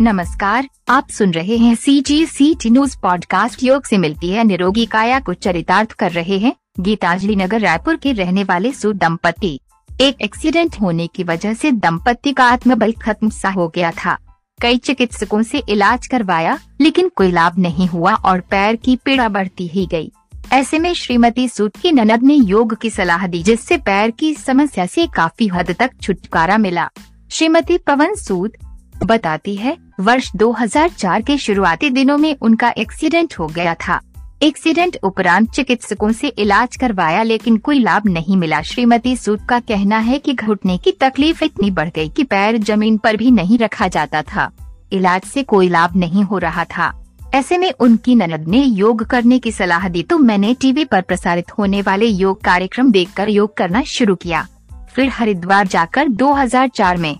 नमस्कार, आप सुन रहे हैं C G C T news podcast योग से मिलती है निरोगी काया को चरितार्थ कर रहे हैं गीतांजलि नगर रायपुर के रहने वाले सु दंपति। एक एक्सीडेंट होने की वजह से दंपति का आत्मबल खत्म सा हो गया था। कई चिकित्सकों से इलाज करवाया, लेकिन कोई लाभ नहीं हुआ और पैर की पीड़ा बढ़ती ही गई। ऐसे में श्रीमती सूद की ननद ने योग की सलाह दी, जिससे पैर की समस्या से काफ़ी हद तक छुटकारा मिला। श्रीमती पवन सूद बताती है, वर्ष 2004 के शुरुआती दिनों में उनका एक्सीडेंट हो गया था। एक्सीडेंट उपरांत चिकित्सकों से इलाज करवाया लेकिन कोई लाभ नहीं मिला। श्रीमती सूद का कहना है कि घुटने की तकलीफ़ इतनी बढ़ गई कि पैर ज़मीन पर भी नहीं रखा जाता था। इलाज से कोई लाभ नहीं हो रहा था। ऐसे में उनकी ननद ने योग करने की सलाह दी तो मैंने टीवी पर प्रसारित होने वाले योग कार्यक्रम देखकर योग करना शुरू किया। फिर हरिद्वार जाकर 2004 में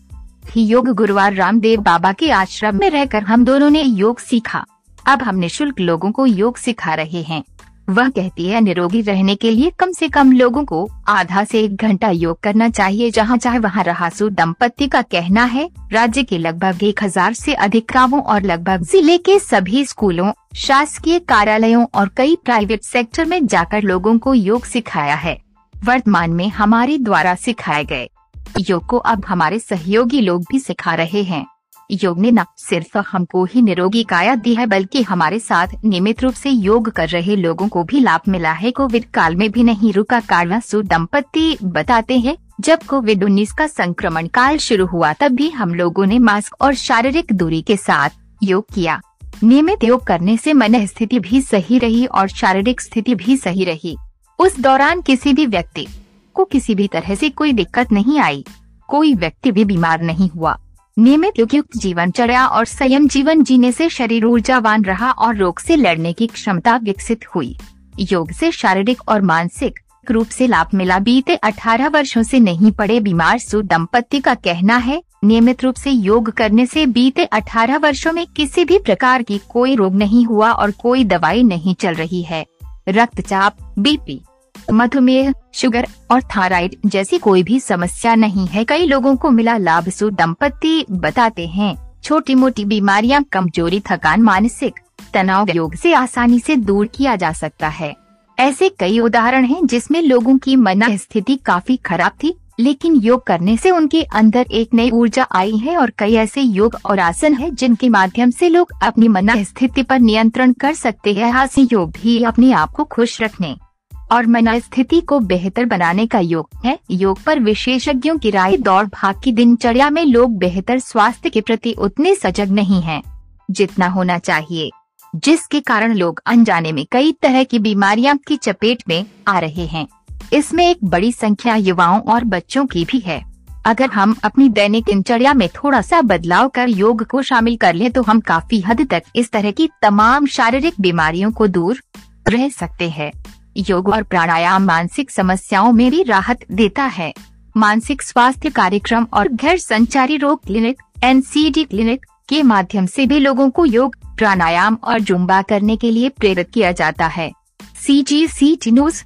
योग गुरुवार रामदेव बाबा के आश्रम में रहकर हम दोनों ने योग सीखा। अब हम निशुल्क लोगों को योग सिखा रहे हैं। वह कहती है, निरोगी रहने के लिए कम से कम लोगों को आधा से एक घंटा योग करना चाहिए, जहाँ चाहे वहाँ रहासु दंपति का कहना है। राज्य के लगभग एक हज़ार ऐसी अधिक गाँवों और लगभग ज़िले के सभी स्कूलों, शासकीय कार्यालयों और कई प्राइवेट सेक्टर में जाकर लोगों को योग सिखाया है। वर्तमान में हमारे द्वारा सिखाए गए योग को अब हमारे सहयोगी लोग भी सिखा रहे हैं। योग ने न सिर्फ़ हमको ही निरोगी काया दी है, बल्कि हमारे साथ नियमित रूप से योग कर रहे लोगों को भी लाभ मिला है। कोविड काल में भी नहीं रुका कारवासु दंपति बताते हैं, जब कोविड उन्नीस का संक्रमण काल शुरू हुआ तब भी हम लोगों ने मास्क और शारीरिक दूरी के साथ योग किया। नियमित योग करने से मन स्थिति भी सही रही और शारीरिक स्थिति भी सही रही। उस दौरान किसी भी व्यक्ति को किसी भी तरह से कोई दिक्कत नहीं आई। कोई व्यक्ति भी बीमार नहीं हुआ। नियमित उपयुक्त जीवन जीवनचर्या और संयम जीवन जीने से शरीर ऊर्जावान रहा और रोग से लड़ने की क्षमता विकसित हुई। योग से शारीरिक और मानसिक रूप से लाभ मिला। बीते 18 वर्षों से नहीं पड़े बीमार सु दंपति का कहना है, नियमित रूप से योग करने से बीते 18 वर्षों में किसी भी प्रकार की कोई रोग नहीं हुआ और कोई दवाई नहीं चल रही है। रक्तचाप, बीपी मधुमेह, शुगर और थायराइड जैसी कोई भी समस्या नहीं है। कई लोगों को मिला लाभ, सु दंपति बताते हैं। छोटी मोटी बीमारियाँ, कमज़ोरी, थकान, मानसिक तनाव योग से आसानी से दूर किया जा सकता है। ऐसे कई उदाहरण हैं जिसमें लोगों की मन स्थिति काफ़ी खराब थी, लेकिन योग करने से उनके अंदर एक नई ऊर्जा आई है और कई ऐसे योग और आसन है जिनके माध्यम से लोग अपनी मन स्थिति पर नियंत्रण कर सकते हैं। हास्य योग भी अपने आप को खुश रखने और मन स्थिति को बेहतर बनाने का योग है। योग पर विशेषज्ञों की राय दौड़ भाग की दिनचर्या में लोग बेहतर स्वास्थ्य के प्रति उतने सजग नहीं हैं, जितना होना चाहिए जिसके कारण लोग अनजाने में कई तरह की बीमारियाँ की चपेट में आ रहे हैं। इसमें एक बड़ी संख्या युवाओं और बच्चों की भी है। अगर हम अपनी दैनिक दिनचर्या में थोड़ा सा बदलाव कर योग को शामिल कर लें तो हम काफ़ी हद तक इस तरह की तमाम शारीरिक बीमारियों को दूर रह सकते हैं। योग और प्राणायाम मानसिक समस्याओं में भी राहत देता है। मानसिक स्वास्थ्य कार्यक्रम और घर संचारी रोग क्लिनिक, एनसीडी क्लिनिक के माध्यम से भी लोगों को योग, प्राणायाम और जुम्बा करने के लिए प्रेरित किया जाता है। सी जी सी टी न्यूज़